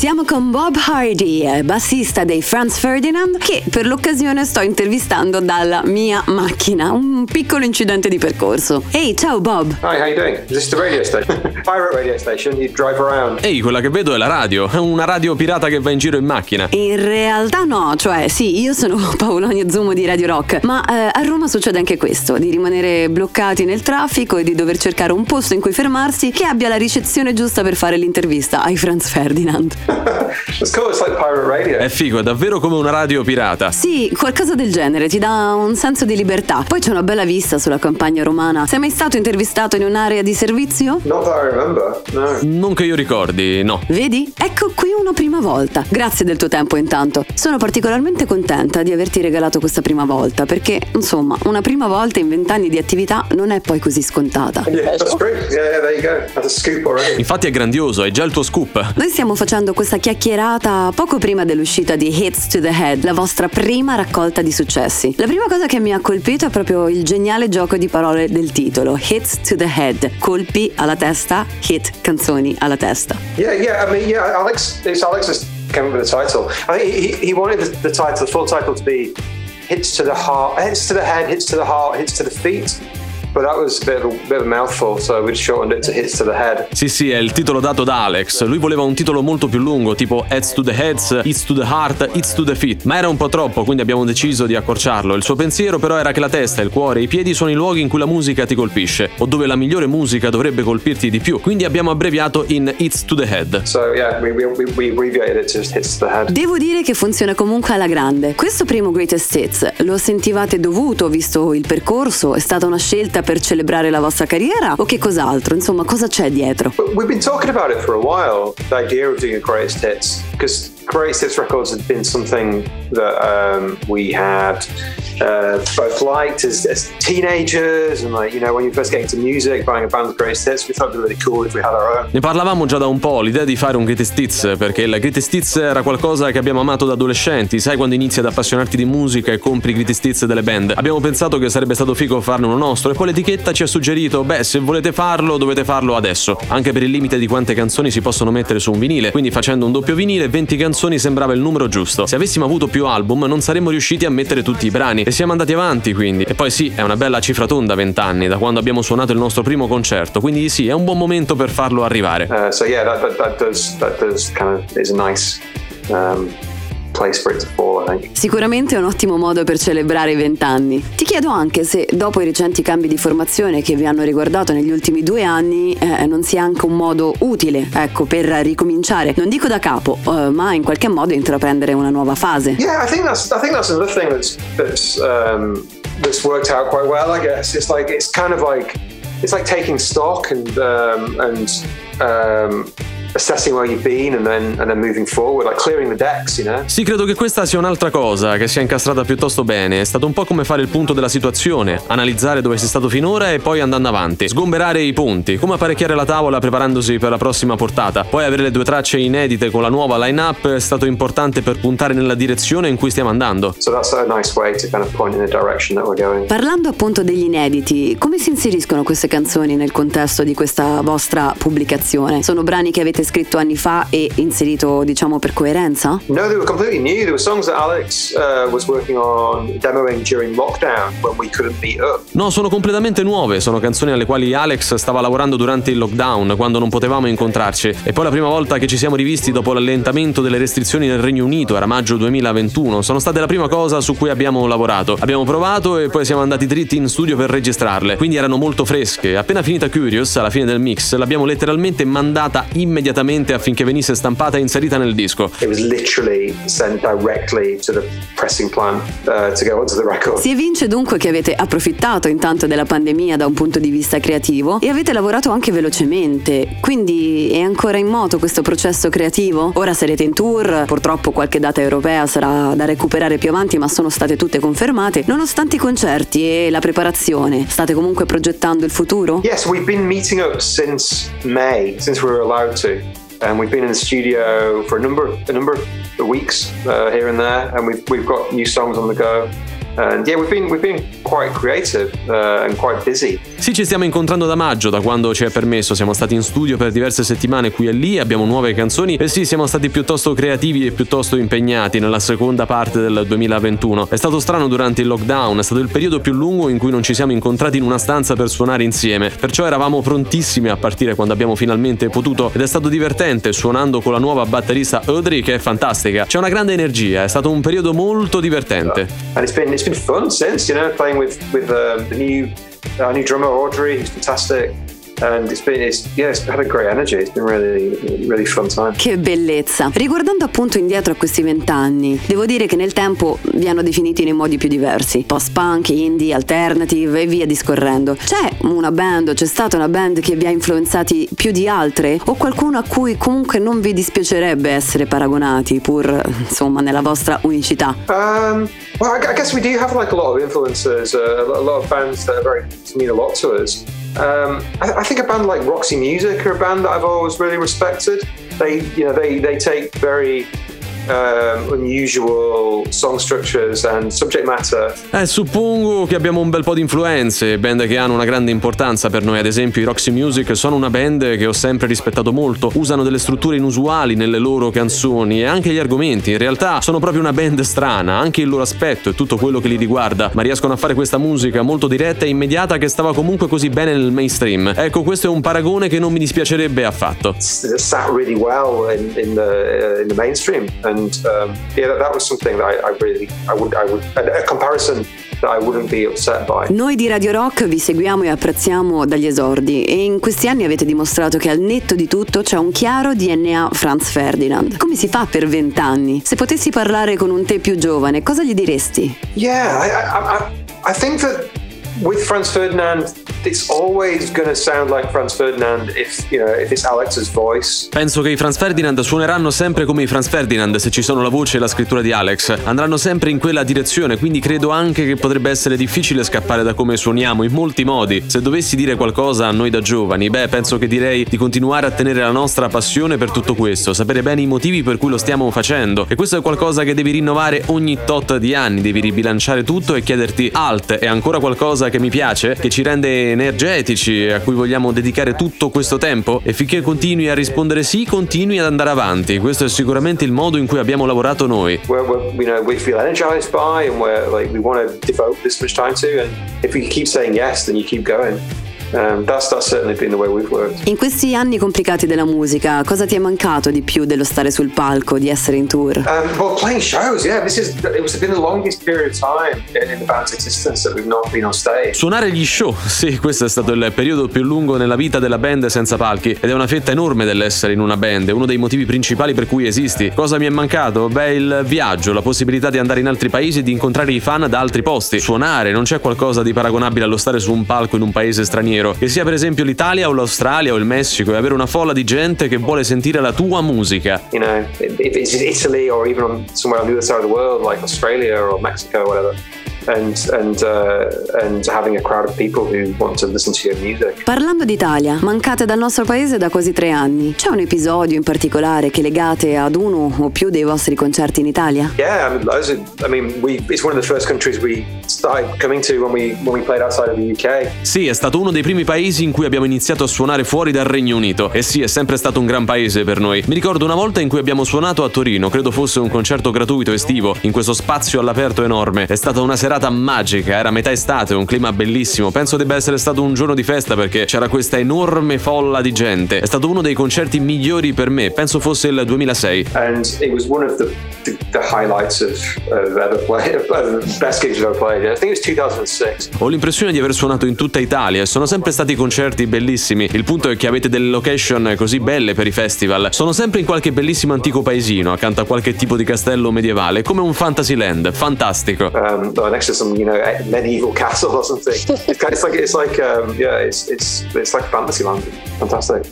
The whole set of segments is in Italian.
Siamo con Bob Hardy, bassista dei Franz Ferdinand, che per l'occasione sto intervistando dalla mia macchina, un piccolo incidente di percorso. Ehi, ciao Bob. Hi, how you doing? Is this the radio station? Pirate radio station, you drive around. Ehi, quella che vedo è la radio, è una radio pirata che va in giro in macchina. In realtà no, cioè sì, io sono Paolonio Zumo di Radio Rock, ma eh, a Roma succede anche questo, di rimanere bloccati nel traffico e di dover cercare un posto in cui fermarsi che abbia la ricezione giusta per fare l'intervista ai Franz Ferdinand. It's cool, it's like pirate radio. È figo, è davvero come una radio pirata. Sì, qualcosa del genere, ti dà un senso di libertà. Poi c'è una bella vista sulla campagna romana. Sei mai stato intervistato in un'area di servizio? Not that I remember, no. Non che io ricordi, no. Vedi? Ecco qui una prima volta. Grazie del tuo tempo intanto. Sono particolarmente contenta di averti regalato questa prima volta perché, insomma, una prima volta in vent'anni di attività non è poi così scontata. Yeah, that's great. Yeah, yeah, there you go. That's a scoop already. Infatti è grandioso, è già il tuo scoop. Noi stiamo facendo questa chiacchierata poco prima dell'uscita di Hits to the Head, la vostra prima raccolta di successi. La prima cosa che mi ha colpito è proprio il geniale gioco di parole del titolo, Hits to the Head, colpi alla testa, hit, canzoni alla testa. Yeah, yeah. I mean, yeah. Alex, Alex came up with the title. I think he, he wanted the title, the full title, to be "Hits to the Heart," "Hits to the Head," "Hits to the Heart," "Hits to the Feet." But that was a bit of a, bit of a mouthful, so we shortened it to "Hits to the Head." Sì, sì, è il titolo dato da Alex. Lui voleva un titolo molto più lungo, tipo Heads to the Heads, It's to the Heart, It's to the Feet. Ma era un po' troppo, quindi abbiamo deciso di accorciarlo. Il suo pensiero però era che la testa, il cuore e i piedi sono i luoghi in cui la musica ti colpisce, o dove la migliore musica dovrebbe colpirti di più. Quindi abbiamo abbreviato in It's to the Head. So yeah, we, we, we we abbreviated it to just "Hits to the Head." Devo dire che funziona comunque alla grande. Questo primo Greatest Hits lo sentivate dovuto visto il percorso? È stata una scelta per celebrare la vostra carriera o che cos'altro? Insomma, cosa c'è dietro? We've been talking about it for a while, the idea of doing greatest hits, because greatest hits records had been something that um, we had uh, both liked as, as teenagers, and like you know when you first get into music, buying a band's greatest hits, we thought it'd be really cool if we had our own. Ne parlavamo già da un po', l'idea di fare un Greatest Hits, perché il Greatest Hits era qualcosa che abbiamo amato da adolescenti, sai quando inizi ad appassionarti di musica e compri i Greatest Hits delle band. Abbiamo pensato che sarebbe stato figo farne uno nostro e poi l'etichetta ci ha suggerito, beh se volete farlo dovete farlo adesso, anche per il limite di quante canzoni si possono mettere su un vinile, quindi facendo un doppio vinile 20 canzoni sembrava il numero giusto. Se avessimo avuto più album non saremmo riusciti a mettere tutti i brani e siamo andati avanti quindi. E poi sì, è una bella cifra tonda 20 anni da quando abbiamo suonato il nostro primo concerto, quindi sì, è un buon momento per farlo arrivare. Uh, so yeah, that, that, that does that does kind of is nice um, place for it to fall, I think. Sicuramente è un ottimo modo per celebrare i vent'anni. Ti chiedo anche se, dopo i recenti cambi di formazione che vi hanno riguardato negli ultimi due anni, eh, non sia anche un modo utile, ecco, per ricominciare, non dico da capo, eh, ma in qualche modo intraprendere una nuova fase. Yeah, I think that's I think that's another thing that's that's um, that's worked out quite well. I guess it's like it's kind of like it's like taking stock and um, and um, assessing where you've been and then and then moving forward, like clearing the decks, you know. Sì, credo che questa sia un'altra cosa che sia incastrata piuttosto bene. È stato un po' come fare il punto della situazione, analizzare dove sei stato finora e poi andando avanti, sgomberare i punti, come apparecchiare la tavola preparandosi per la prossima portata. Poi avere le due tracce inedite con la nuova line-up è stato importante per puntare nella direzione in cui stiamo andando. So that's a nice way to kind of point in the direction that we're going. Parlando appunto degli inediti, come si inseriscono queste canzoni nel contesto di questa vostra pubblicazione? Sono brani che avete scritto anni fa e inserito, diciamo, per coerenza? No, they were completely new. There were songs that Alex uh, was working on demoing during lockdown when we couldn't meet up. No, sono completamente nuove, sono canzoni alle quali Alex stava lavorando durante il lockdown, quando non potevamo incontrarci. E poi la prima volta che ci siamo rivisti dopo l'allentamento delle restrizioni nel Regno Unito, era maggio 2021, sono state la prima cosa su cui abbiamo lavorato. Abbiamo provato e poi siamo andati dritti in studio per registrarle, quindi erano molto fresche. Appena finita Curious, alla fine del mix, l'abbiamo letteralmente mandata immediatamente affinché venisse stampata e inserita nel disco. It was literally sent directly to the pressing plant uh, to go onto the record. Si evince dunque che avete approfittato intanto della pandemia da un punto di vista creativo e avete lavorato anche velocemente, quindi è ancora in moto questo processo creativo? Ora sarete in tour, purtroppo qualche data europea sarà da recuperare più avanti ma sono state tutte confermate. Nonostante i concerti e la preparazione, state comunque progettando il futuro? Yes, we've been meeting up since May, since we were allowed to. And we've been in the studio for a number, a number of weeks uh, here and there, and we've we've got new songs on the go. And yeah, we've been, we've been quite creative uh, and quite busy. Sì, ci stiamo incontrando da maggio, da quando ci è permesso. Siamo stati in studio per diverse settimane qui e lì, abbiamo nuove canzoni e sì, siamo stati piuttosto creativi e piuttosto impegnati nella seconda parte del 2021. È stato strano durante il lockdown, è stato il periodo più lungo in cui non ci siamo incontrati in una stanza per suonare insieme. Perciò eravamo prontissimi a partire quando abbiamo finalmente potuto ed è stato divertente suonando con la nuova batterista Audrey che è fantastica. C'è una grande energia, è stato un periodo molto divertente. And it's been fun since, you know, playing with with uh, the new our new drummer Audrey, who's fantastic. And it's been it's yeah it's had a great energy. It's been really really fun time. Che bellezza. Riguardando appunto indietro a questi vent'anni devo dire che nel tempo vi hanno definiti nei modi più diversi. Post punk indie alternative e via discorrendo. C'è una band c'è stata una band che vi ha influenzati più di altre? O qualcuno a cui comunque non vi dispiacerebbe essere paragonati pur insomma nella vostra unicità? Um, well I guess we do have like a lot of influences. Uh, a lot of bands that are very mean a lot to us Um, I, I, think a band like Roxy Music are a band that I've always really respected. They, you know, they they take very um, unusual song structures and subject matter. Eh, suppongo che abbiamo un bel po' di influenze, band che hanno una grande importanza per noi, ad esempio i Roxy Music sono una band che ho sempre rispettato molto, usano delle strutture inusuali nelle loro canzoni e anche gli argomenti, in realtà sono proprio una band strana, anche il loro aspetto e tutto quello che li riguarda, ma riescono a fare questa musica molto diretta e immediata che stava comunque così bene nel mainstream. Ecco, questo è un paragone che non mi dispiacerebbe affatto. It sat really well in, in, the, uh, in the mainstream and um, yeah, that, that, was something that I, I really, I would, I would, a, a comparison Noi di Radio Rock vi seguiamo e apprezziamo dagli esordi e in questi anni avete dimostrato che al netto di tutto c'è un chiaro DNA Franz Ferdinand. Come si fa per vent'anni? Se potessi parlare con un te più giovane, cosa gli diresti? Yeah, I, I, I think that with Franz Ferdinand it's always gonna sound like Franz Ferdinand if, you know, if it's Alex's voice. Penso che i Franz Ferdinand suoneranno sempre come i Franz Ferdinand se ci sono la voce e la scrittura di Alex. Andranno sempre in quella direzione, quindi credo anche che potrebbe essere difficile scappare da come suoniamo in molti modi. Se dovessi dire qualcosa a noi da giovani, beh, penso che direi di continuare a tenere la nostra passione per tutto questo, sapere bene i motivi per cui lo stiamo facendo. E questo è qualcosa che devi rinnovare ogni tot di anni, devi ribilanciare tutto e chiederti alt, è ancora qualcosa che mi piace, che ci rende energetici a cui vogliamo dedicare tutto questo tempo e finché continui a rispondere sì, continui ad andare avanti. Questo è sicuramente il modo in cui abbiamo lavorato noi. We're, we're, you know, we feel energized by and we're like we want to devote this much time to and if we keep saying yes then you keep going. Um, that's, that's certainly been the way we've worked. In questi anni complicati della musica, cosa ti è mancato di più dello stare sul palco, di essere in tour? Um, well, playing shows, yeah. This is it was been the longest period of time in the band's existence that we've not been on stage. Suonare gli show, sì, questo è stato il periodo più lungo nella vita della band senza palchi ed è una fetta enorme dell'essere in una band, è uno dei motivi principali per cui esisti. Cosa mi è mancato? Beh, il viaggio, la possibilità di andare in altri paesi e di incontrare i fan da altri posti. Suonare, non c'è qualcosa di paragonabile allo stare su un palco in un paese straniero straniero, che sia per esempio l'Italia o l'Australia o il Messico, e avere una folla di gente che vuole sentire la tua musica. You know, if it's Italy or even somewhere on the other side of the world like Australia or Mexico or whatever. And, and, uh, and having a crowd of people who want to listen to your music. Parlando d'Italia, mancate dal nostro paese da quasi tre anni. C'è un episodio in particolare che legate ad uno o più dei vostri concerti in Italia? Yeah, I mean, I mean we, it's one of the first countries we started coming to when we, when we played outside of the UK. Sì, è stato uno dei primi paesi in cui abbiamo iniziato a suonare fuori dal Regno Unito. E sì, è sempre stato un gran paese per noi. Mi ricordo una volta in cui abbiamo suonato a Torino, credo fosse un concerto gratuito estivo, in questo spazio all'aperto enorme. È stata una serata magica, era metà estate, un clima bellissimo. Penso debba essere stato un giorno di festa perché c'era questa enorme folla di gente. È stato uno dei concerti migliori per me, penso fosse il 2006. And it was one of the, the, the highlights of, of ever play, of the best gigs I've ever played. I think it was 2006. Ho l'impressione di aver suonato in tutta Italia e sono sempre stati concerti bellissimi. Il punto è che avete delle location così belle per i festival. Sono sempre in qualche bellissimo antico paesino, accanto a qualche tipo di castello medievale, come un Fantasyland. Fantastico. Um, next to some you know medieval castle or something. It's, it's like it's like um, yeah, it's it's it's like Fantasyland. Fantastic.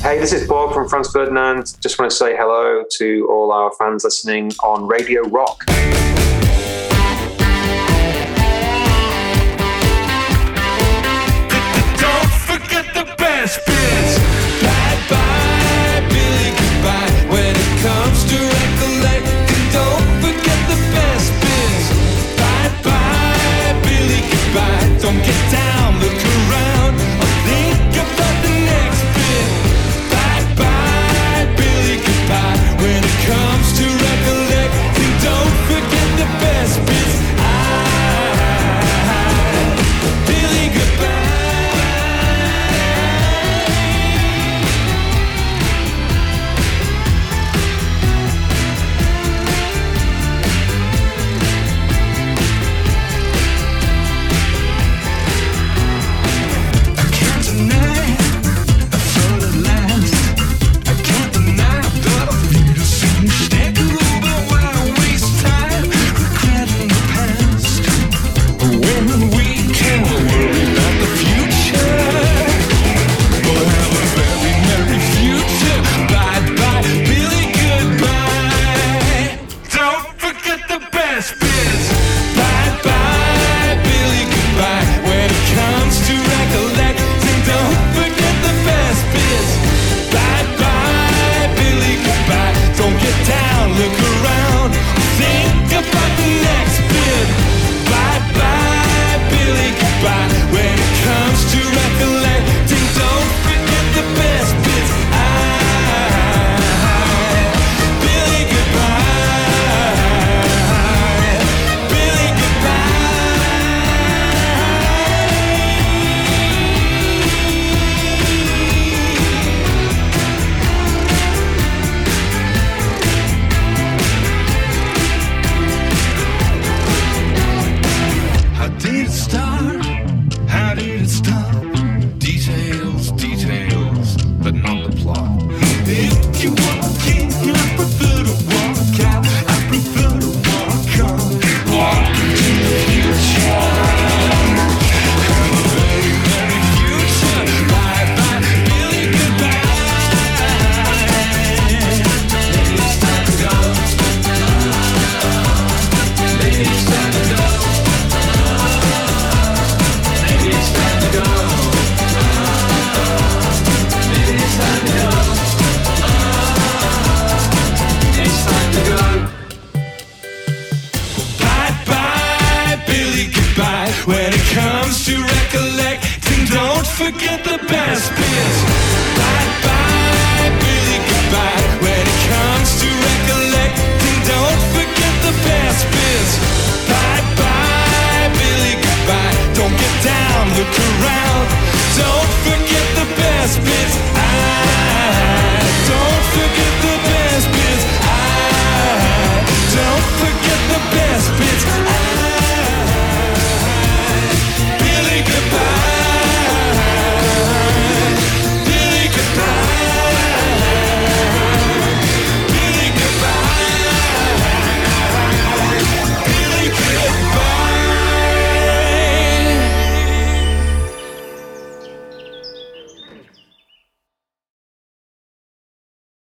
Hey, this is Bob from Franz Ferdinand. Just want to say hello to all our fans listening on Radio Rock.